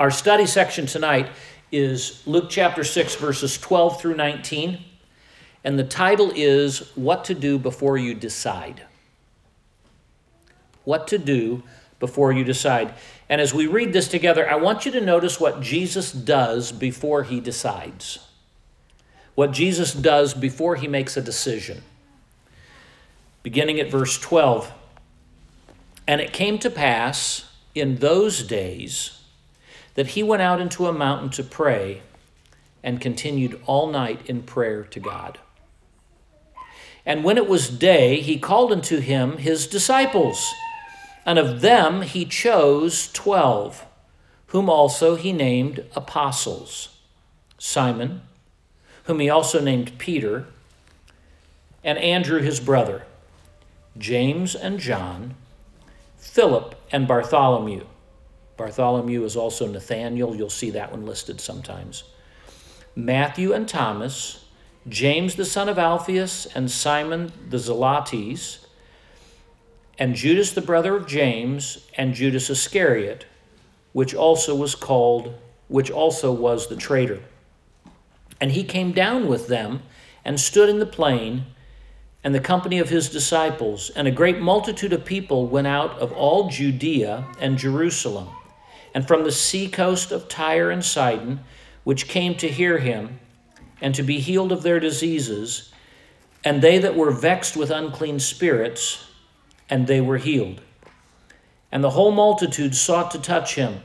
Our study section tonight is Luke chapter 6, verses 12 through 19. And the title is What to Do Before You Decide. What to Do Before You Decide. And as we read this together, I want you to notice what Jesus does before he decides. What Jesus does before he makes a decision. Beginning at verse 12. And it came to pass in those days that he went out into a mountain to pray and continued all night in prayer to God. And when it was day, he called unto him his disciples, and of them he chose twelve, whom also he named apostles Simon, whom he also named Peter, and Andrew his brother, James and John, Philip and Bartholomew Bartholomew is also Nathaniel. You'll see that one listed sometimes. Matthew and Thomas, James the son of Alphaeus, and Simon the Zelotes, and Judas the brother of James, and Judas Iscariot, which also was called, which also was the traitor. And he came down with them and stood in the plain, and the company of his disciples, and a great multitude of people went out of all Judea and Jerusalem and from the seacoast of Tyre and Sidon, which came to hear him, and to be healed of their diseases, and they that were vexed with unclean spirits, and they were healed. And the whole multitude sought to touch him,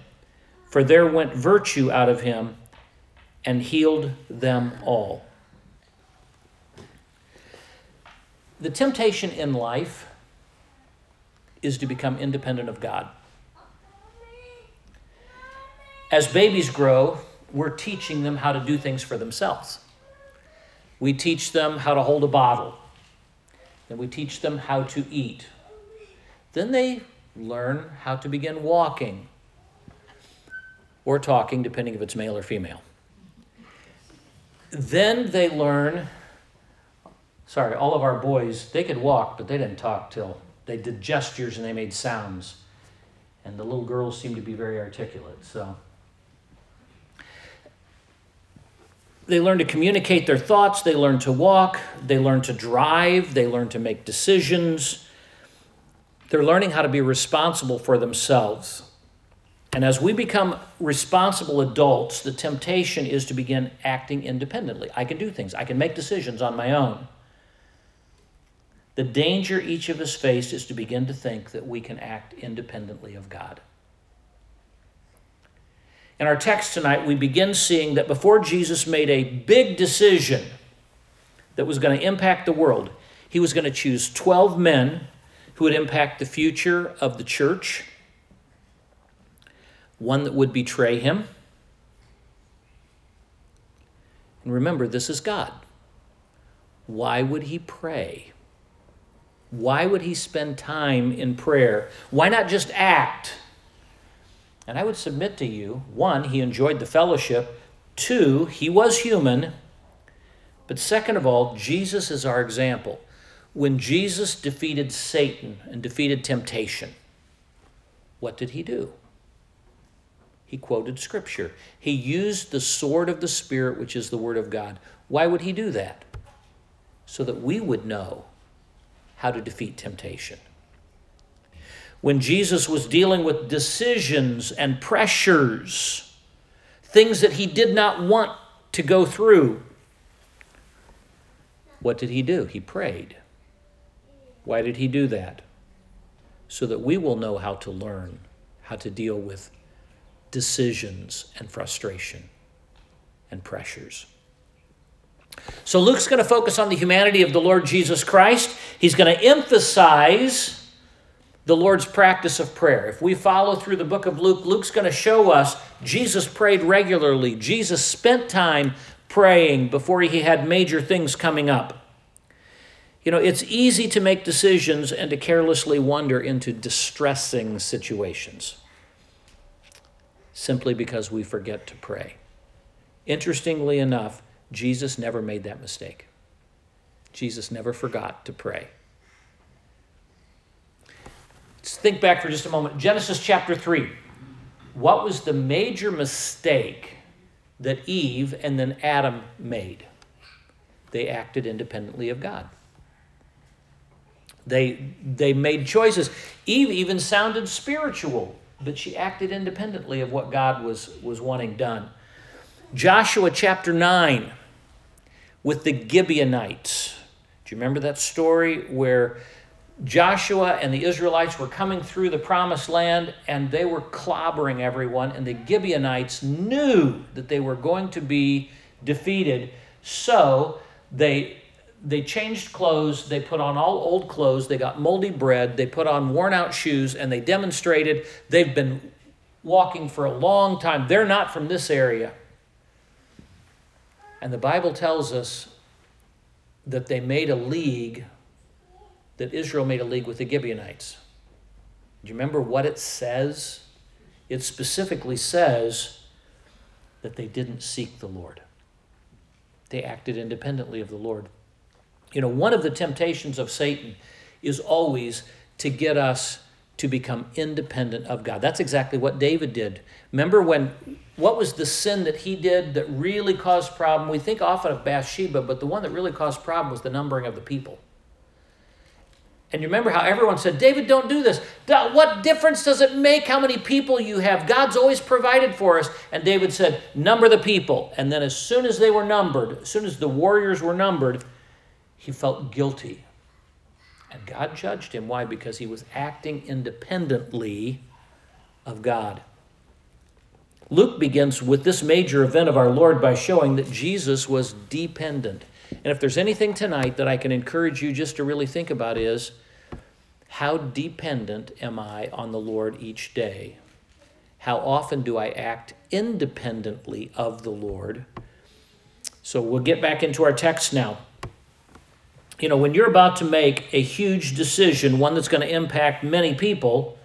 for there went virtue out of him, and healed them all. The temptation in life is to become independent of God as babies grow, we're teaching them how to do things for themselves. We teach them how to hold a bottle. Then we teach them how to eat. Then they learn how to begin walking or talking, depending if it's male or female. Then they learn, sorry, all of our boys, they could walk, but they didn't talk till they did gestures and they made sounds. And the little girls seemed to be very articulate. So They learn to communicate their thoughts, they learn to walk, they learn to drive, they learn to make decisions. They're learning how to be responsible for themselves. And as we become responsible adults, the temptation is to begin acting independently. I can do things, I can make decisions on my own. The danger each of us face is to begin to think that we can act independently of God. In our text tonight, we begin seeing that before Jesus made a big decision that was going to impact the world, he was going to choose 12 men who would impact the future of the church, one that would betray him. And remember, this is God. Why would he pray? Why would he spend time in prayer? Why not just act? And I would submit to you one, he enjoyed the fellowship, two, he was human. But second of all, Jesus is our example. When Jesus defeated Satan and defeated temptation, what did he do? He quoted Scripture. He used the sword of the Spirit, which is the Word of God. Why would he do that? So that we would know how to defeat temptation when Jesus was dealing with decisions and pressures, things that he did not want to go through, what did he do? He prayed. Why did he do that? So that we will know how to learn how to deal with decisions and frustration and pressures. So Luke's going to focus on the humanity of the Lord Jesus Christ. He's going to emphasize the Lord's practice of prayer. If we follow through the book of Luke, Luke's going to show us Jesus prayed regularly. Jesus spent time praying before he had major things coming up. You know, it's easy to make decisions and to carelessly wander into distressing situations simply because we forget to pray. Interestingly enough, Jesus never made that mistake. Jesus never forgot to pray. Think back for just a moment. Genesis chapter 3. what was the major mistake that Eve and then Adam made? They acted independently of God. They, they made choices. Eve even sounded spiritual, but she acted independently of what God was, was wanting done. Joshua chapter 9 with the Gibeonites. Do you remember that story where Joshua and the Israelites were coming through the promised land and they were clobbering everyone, and the Gibeonites knew that they were going to be defeated. So they they changed clothes, they put on all old clothes, they got moldy bread, they put on worn out shoes, and they demonstrated they've been walking for a long time. They're not from this area. And the Bible tells us that they made a league, that Israel made a league with the Gibeonites. Do you remember what it says? It specifically says that they didn't seek the Lord, they acted independently of the Lord. You know, one of the temptations of Satan is always to get us to become independent of God. That's exactly what David did. Remember when what was the sin that he did that really caused problem? We think often of Bathsheba, but the one that really caused problem was the numbering of the people. And you remember how everyone said, David, don't do this. What difference does it make how many people you have? God's always provided for us. And David said, Number the people. And then, as soon as they were numbered, as soon as the warriors were numbered, he felt guilty. And God judged him. Why? Because he was acting independently of God. Luke begins with this major event of our Lord by showing that Jesus was dependent. And if there's anything tonight that I can encourage you just to really think about is how dependent am I on the Lord each day? How often do I act independently of the Lord? So we'll get back into our text now. You know, when you're about to make a huge decision, one that's going to impact many people,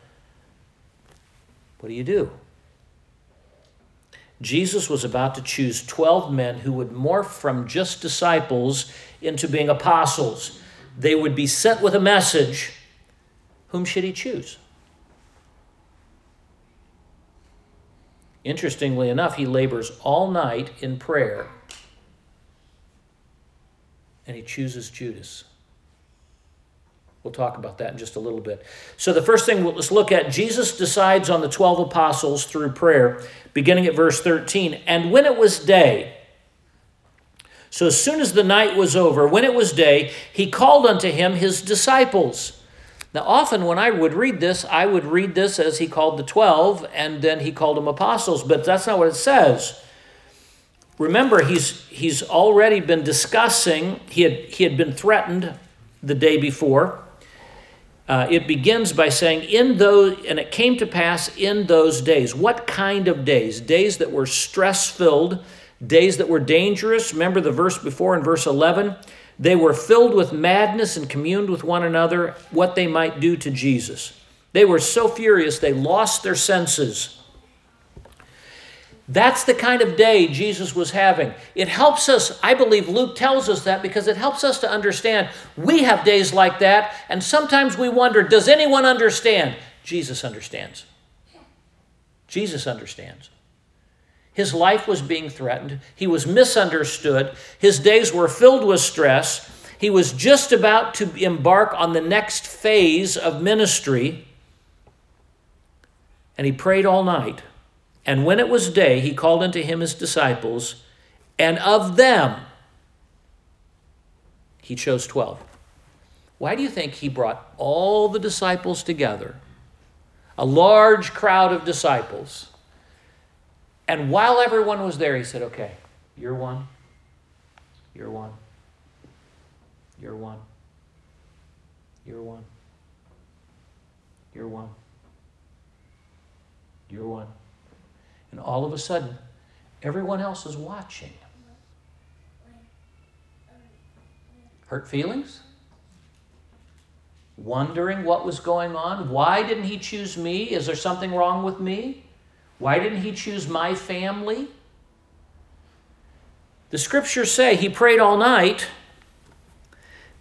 what do you do? Jesus was about to choose 12 men who would morph from just disciples into being apostles. They would be sent with a message. Whom should he choose? Interestingly enough, he labors all night in prayer and he chooses Judas. We'll talk about that in just a little bit. So, the first thing let's look at Jesus decides on the 12 apostles through prayer, beginning at verse 13. And when it was day, so as soon as the night was over, when it was day, he called unto him his disciples. Now, often when I would read this, I would read this as he called the 12 and then he called them apostles, but that's not what it says. Remember, he's, he's already been discussing, he had, he had been threatened the day before uh, it begins by saying, in those, and it came to pass in those days. What kind of days? Days that were stress filled, days that were dangerous. Remember the verse before in verse 11? They were filled with madness and communed with one another what they might do to Jesus. They were so furious they lost their senses. That's the kind of day Jesus was having. It helps us, I believe Luke tells us that because it helps us to understand we have days like that, and sometimes we wonder, does anyone understand? Jesus understands. Jesus understands. His life was being threatened, he was misunderstood, his days were filled with stress. He was just about to embark on the next phase of ministry, and he prayed all night. And when it was day, he called unto him his disciples, and of them he chose 12. Why do you think he brought all the disciples together? A large crowd of disciples. And while everyone was there, he said, Okay, you're one, you're one, you're one, you're one, you're one, you're one. And all of a sudden, everyone else is watching. Hurt feelings? Wondering what was going on? Why didn't he choose me? Is there something wrong with me? Why didn't he choose my family? The scriptures say he prayed all night.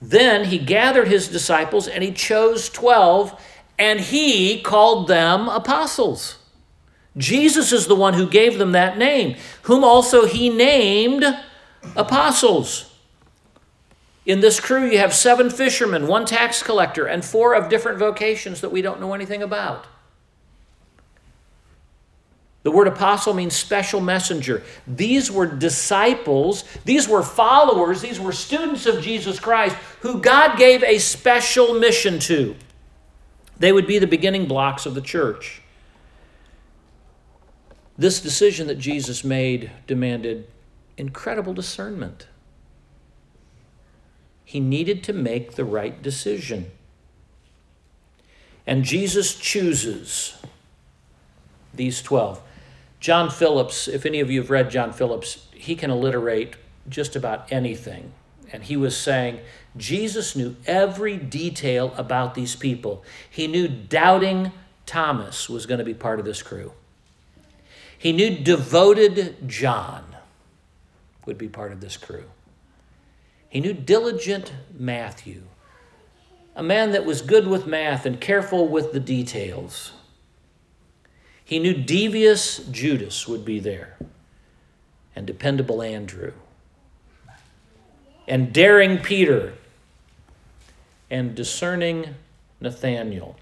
Then he gathered his disciples and he chose 12 and he called them apostles. Jesus is the one who gave them that name, whom also he named apostles. In this crew, you have seven fishermen, one tax collector, and four of different vocations that we don't know anything about. The word apostle means special messenger. These were disciples, these were followers, these were students of Jesus Christ who God gave a special mission to. They would be the beginning blocks of the church. This decision that Jesus made demanded incredible discernment. He needed to make the right decision. And Jesus chooses these 12. John Phillips, if any of you have read John Phillips, he can alliterate just about anything. And he was saying Jesus knew every detail about these people. He knew doubting Thomas was going to be part of this crew. He knew devoted John would be part of this crew. He knew diligent Matthew, a man that was good with math and careful with the details. He knew devious Judas would be there, and dependable Andrew, and daring Peter, and discerning Nathaniel.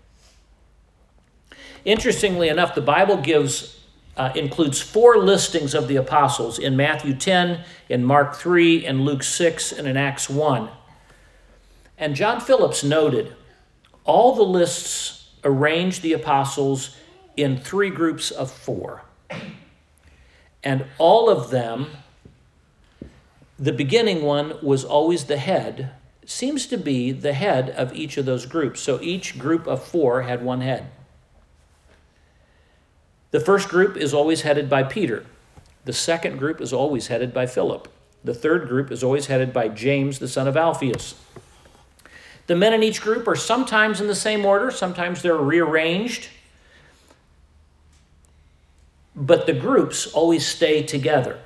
Interestingly enough, the Bible gives uh, includes four listings of the apostles in Matthew 10, in Mark 3, in Luke 6, and in Acts 1. And John Phillips noted all the lists arrange the apostles in three groups of four. And all of them, the beginning one was always the head, seems to be the head of each of those groups. So each group of four had one head. The first group is always headed by Peter. The second group is always headed by Philip. The third group is always headed by James, the son of Alphaeus. The men in each group are sometimes in the same order, sometimes they're rearranged but the groups always stay together.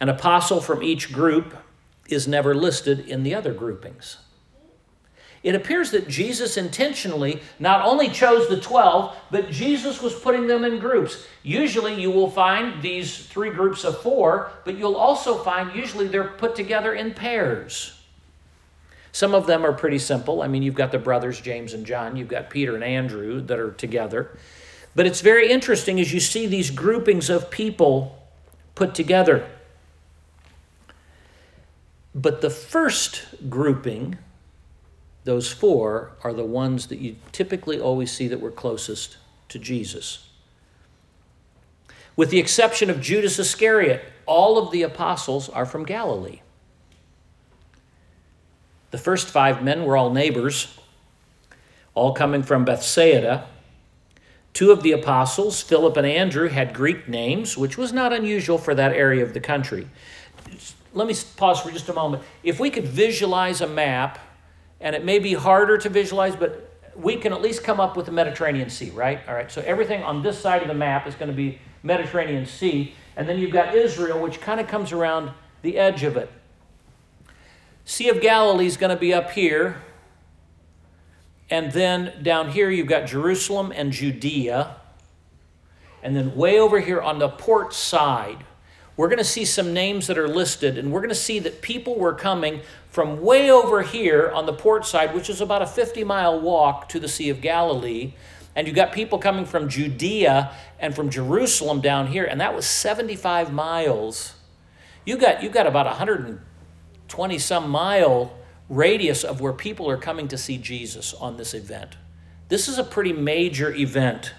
An apostle from each group is never listed in the other groupings. It appears that Jesus intentionally not only chose the 12, but Jesus was putting them in groups. Usually you will find these three groups of four, but you'll also find usually they're put together in pairs. Some of them are pretty simple. I mean, you've got the brothers James and John, you've got Peter and Andrew that are together. But it's very interesting as you see these groupings of people put together. But the first grouping, those four, are the ones that you typically always see that were closest to Jesus. With the exception of Judas Iscariot, all of the apostles are from Galilee. The first five men were all neighbors, all coming from Bethsaida Two of the apostles, Philip and Andrew, had Greek names, which was not unusual for that area of the country. Let me pause for just a moment. If we could visualize a map, and it may be harder to visualize, but we can at least come up with the Mediterranean Sea, right? All right, so everything on this side of the map is going to be Mediterranean Sea, and then you've got Israel, which kind of comes around the edge of it. Sea of Galilee is going to be up here, and then down here, you've got Jerusalem and Judea. And then way over here on the port side, we're going to see some names that are listed, and we're going to see that people were coming from way over here on the port side, which is about a 50 mile walk to the Sea of Galilee. And you got people coming from Judea and from Jerusalem down here, and that was 75 miles. You got, you got about 120 some mile radius of where people are coming to see Jesus on this event. This is a pretty major event.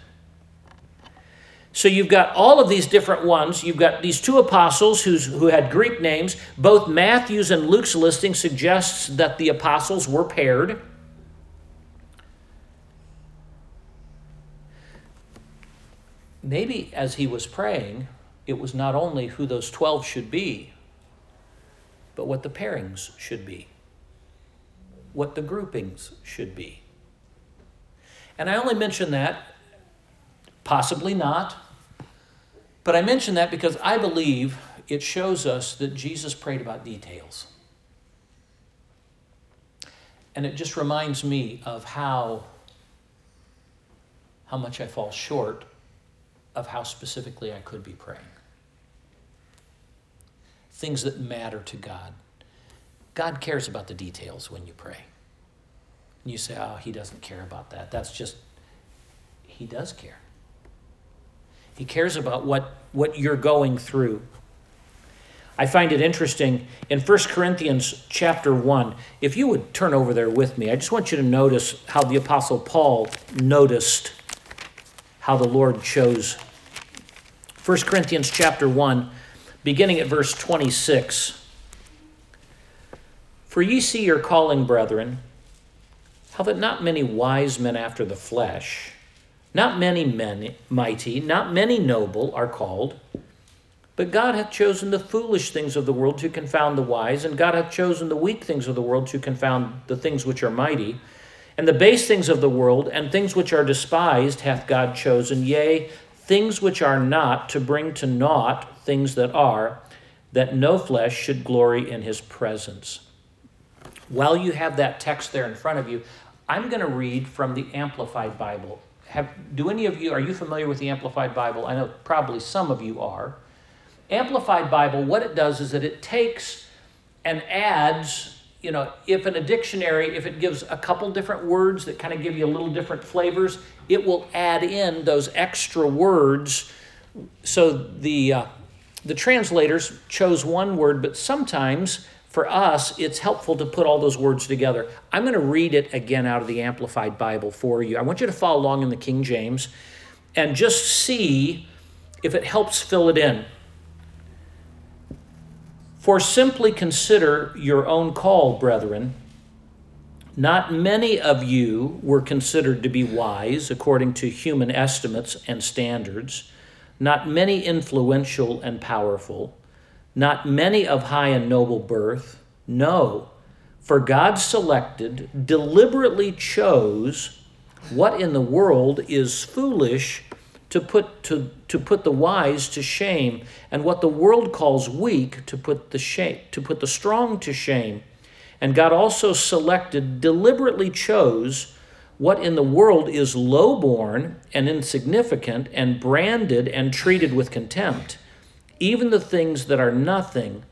So you've got all of these different ones. You've got these two apostles who's, who had Greek names. Both Matthew's and Luke's listing suggests that the apostles were paired. Maybe as he was praying, it was not only who those 12 should be, but what the pairings should be what the groupings should be. And I only mention that, possibly not, but I mention that because I believe it shows us that Jesus prayed about details. And it just reminds me of how, how much I fall short of how specifically I could be praying. Things that matter to God. God cares about the details when you pray. And you say, oh, he doesn't care about that. That's just, he does care. He cares about what, what you're going through. I find it interesting in 1 Corinthians chapter 1. If you would turn over there with me, I just want you to notice how the Apostle Paul noticed how the Lord chose. 1 Corinthians chapter 1, beginning at verse 26. For ye see your calling, brethren, how that not many wise men after the flesh, not many men mighty, not many noble are called. But God hath chosen the foolish things of the world to confound the wise, and God hath chosen the weak things of the world to confound the things which are mighty. And the base things of the world and things which are despised hath God chosen, yea, things which are not, to bring to naught things that are, that no flesh should glory in his presence. While you have that text there in front of you, I'm going to read from the Amplified Bible. Have, do any of you, are you familiar with the Amplified Bible? I know probably some of you are. Amplified Bible, what it does is that it takes and adds, you know, if in a dictionary, if it gives a couple different words that kind of give you a little different flavors, it will add in those extra words. So the, uh, the translators chose one word, but sometimes for us, it's helpful to put all those words together. I'm going to read it again out of the Amplified Bible for you. I want you to follow along in the King James and just see if it helps fill it in. For simply consider your own call, brethren. Not many of you were considered to be wise according to human estimates and standards, not many influential and powerful, not many of high and noble birth. No, for God selected, deliberately chose what in the world is foolish to put, to, to put the wise to shame, and what the world calls weak to put the shame, to put the strong to shame. And God also selected, deliberately chose what in the world is lowborn and insignificant and branded and treated with contempt, even the things that are nothing,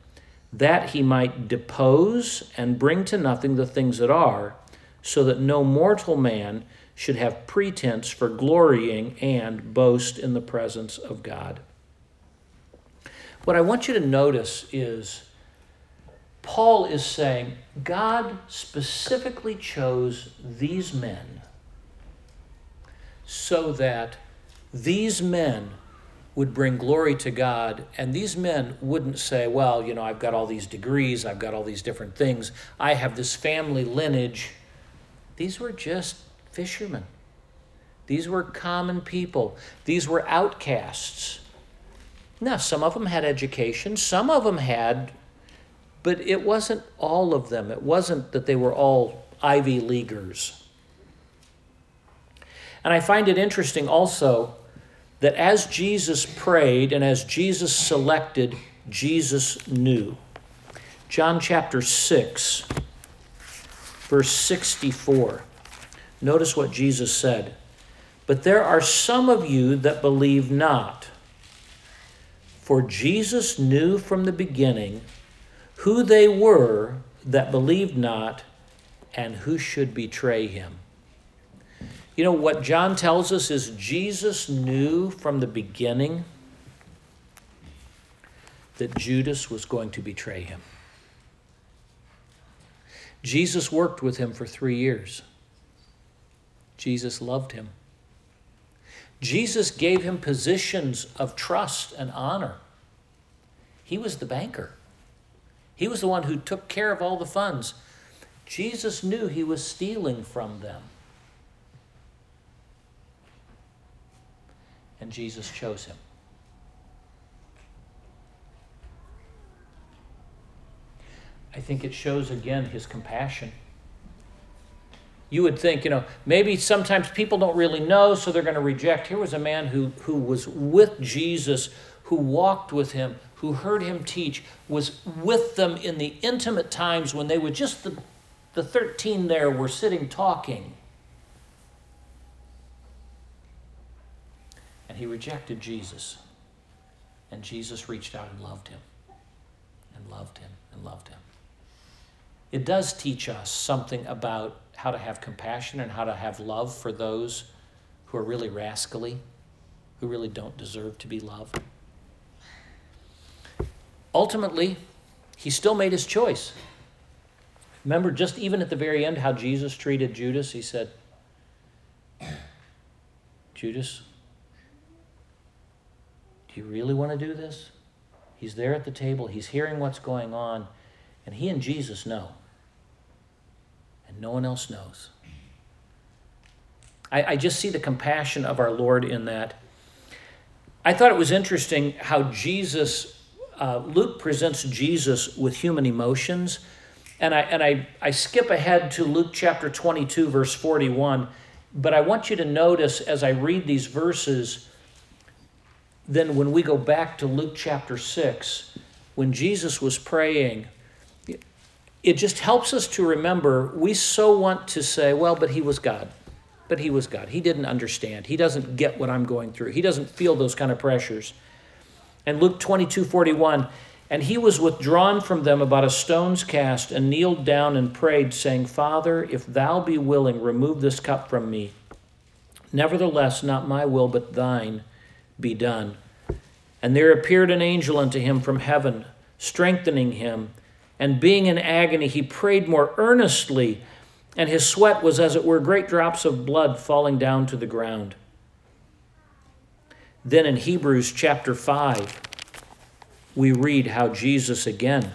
that he might depose and bring to nothing the things that are, so that no mortal man should have pretense for glorying and boast in the presence of God. What I want you to notice is Paul is saying God specifically chose these men so that these men would bring glory to God, and these men wouldn't say, Well, you know, I've got all these degrees, I've got all these different things, I have this family lineage. These were just fishermen. These were common people. These were outcasts. Now, some of them had education, some of them had, but it wasn't all of them. It wasn't that they were all Ivy Leaguers. And I find it interesting also that as Jesus prayed and as Jesus selected, Jesus knew. John chapter 6, verse 64. Notice what Jesus said. But there are some of you that believe not. For Jesus knew from the beginning who they were that believed not and who should betray him. You know what John tells us is Jesus knew from the beginning that Judas was going to betray him. Jesus worked with him for three years. Jesus loved him. Jesus gave him positions of trust and honor. He was the banker, he was the one who took care of all the funds. Jesus knew he was stealing from them. And Jesus chose him. I think it shows again his compassion you would think, you know, maybe sometimes people don't really know, so they're going to reject. Here was a man who, who was with Jesus, who walked with him, who heard him teach, was with them in the intimate times when they were just, the, the 13 there were sitting talking. And he rejected Jesus. And Jesus reached out and loved him, and loved him, and loved him. It does teach us something about how to have compassion and how to have love for those who are really rascally, who really don't deserve to be loved. Ultimately, he still made his choice. Remember, just even at the very end, how Jesus treated Judas? He said, Judas, do you really want to do this? He's there at the table, he's hearing what's going on, and he and Jesus know. And no one else knows. I, I just see the compassion of our Lord in that. I thought it was interesting how Jesus, uh, Luke presents Jesus with human emotions. And I, and I, I skip ahead to Luke chapter 22, verse 41. But I want you to notice as I read these verses, then when we go back to Luke chapter 6, when Jesus was praying, it just helps us to remember we so want to say, well, but he was God. But he was God. He didn't understand. He doesn't get what I'm going through. He doesn't feel those kind of pressures. And Luke 22 41, and he was withdrawn from them about a stone's cast and kneeled down and prayed, saying, Father, if thou be willing, remove this cup from me. Nevertheless, not my will, but thine be done. And there appeared an angel unto him from heaven, strengthening him. And being in agony, he prayed more earnestly, and his sweat was as it were great drops of blood falling down to the ground. Then in Hebrews chapter 5, we read how Jesus again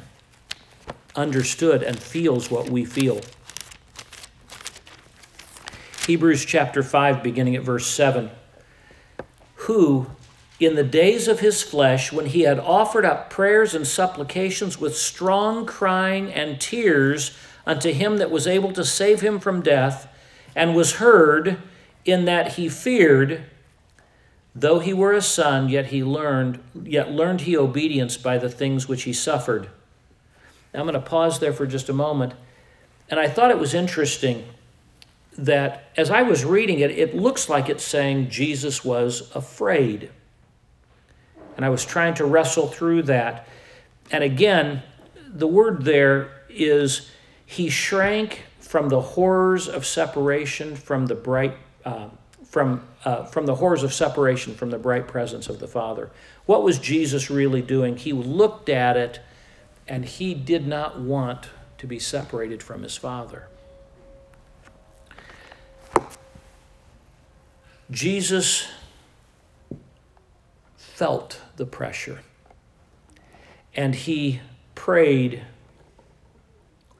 understood and feels what we feel. Hebrews chapter 5, beginning at verse 7. Who, in the days of his flesh, when he had offered up prayers and supplications with strong crying and tears unto him that was able to save him from death, and was heard in that he feared, Though he were a son, yet he learned, yet learned he obedience by the things which he suffered. Now, I'm going to pause there for just a moment. And I thought it was interesting that as I was reading it, it looks like it's saying Jesus was afraid. And I was trying to wrestle through that. And again, the word there is he shrank from the horrors of separation from the bright uh, from, uh, from the horrors of separation from the bright presence of the Father. What was Jesus really doing? He looked at it and he did not want to be separated from his Father. Jesus felt the pressure and he prayed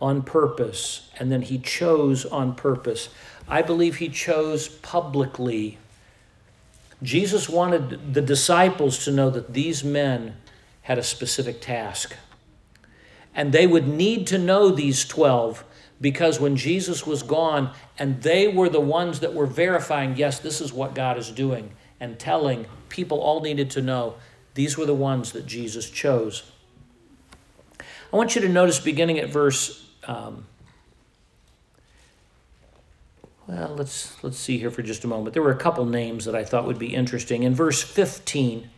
on purpose and then he chose on purpose. I believe he chose publicly. Jesus wanted the disciples to know that these men had a specific task. And they would need to know these 12 because when Jesus was gone, and they were the ones that were verifying, yes, this is what God is doing, and telling people all needed to know, these were the ones that Jesus chose. I want you to notice beginning at verse um, well, let's let's see here for just a moment. There were a couple names that I thought would be interesting. In verse 15,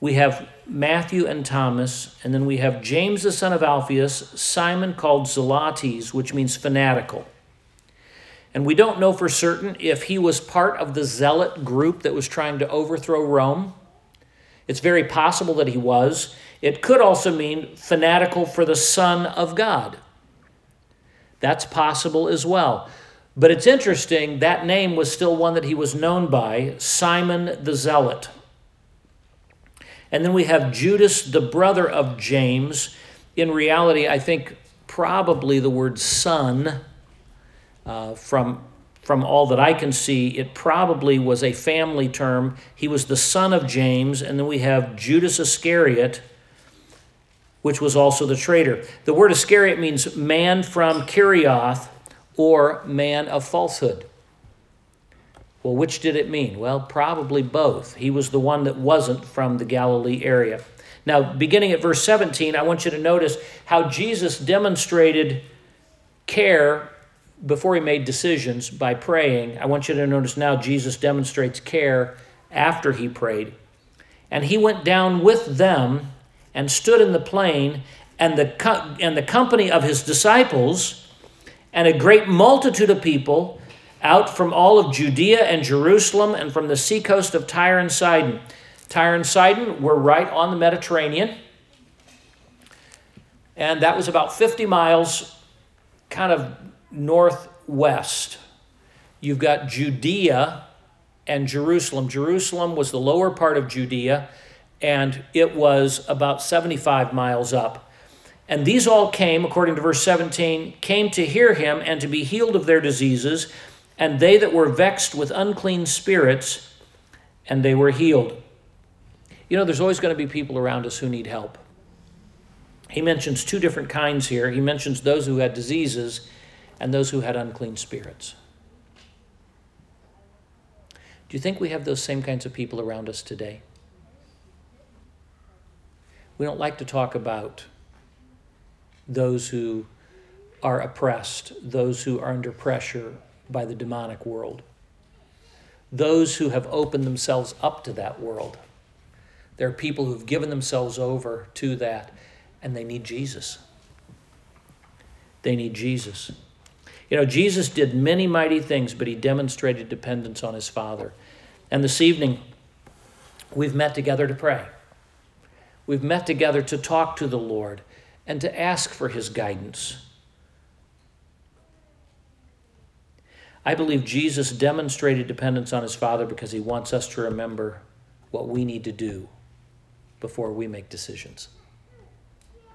we have Matthew and Thomas, and then we have James the son of Alphaeus, Simon called Zelotes, which means fanatical. And we don't know for certain if he was part of the zealot group that was trying to overthrow Rome. It's very possible that he was. It could also mean fanatical for the Son of God. That's possible as well. But it's interesting, that name was still one that he was known by Simon the Zealot. And then we have Judas, the brother of James. In reality, I think probably the word son, uh, from, from all that I can see, it probably was a family term. He was the son of James. And then we have Judas Iscariot, which was also the traitor. The word Iscariot means man from Kerioth or man of falsehood. Well, which did it mean? Well, probably both. He was the one that wasn't from the Galilee area. Now, beginning at verse 17, I want you to notice how Jesus demonstrated care before he made decisions by praying. I want you to notice now Jesus demonstrates care after he prayed. And he went down with them and stood in the plain, and the, co- and the company of his disciples, and a great multitude of people out from all of Judea and Jerusalem and from the seacoast of Tyre and Sidon. Tyre and Sidon were right on the Mediterranean, and that was about 50 miles kind of northwest. You've got Judea and Jerusalem. Jerusalem was the lower part of Judea, and it was about 75 miles up. And these all came, according to verse 17, came to hear him and to be healed of their diseases, and they that were vexed with unclean spirits, and they were healed. You know, there's always going to be people around us who need help. He mentions two different kinds here. He mentions those who had diseases and those who had unclean spirits. Do you think we have those same kinds of people around us today? We don't like to talk about those who are oppressed, those who are under pressure by the demonic world, those who have opened themselves up to that world. There are people who've given themselves over to that, and they need Jesus. They need Jesus. You know, Jesus did many mighty things, but he demonstrated dependence on his Father. And this evening, we've met together to pray. We've met together to talk to the Lord and to ask for his guidance. I believe Jesus demonstrated dependence on his Father because he wants us to remember what we need to do before we make decisions.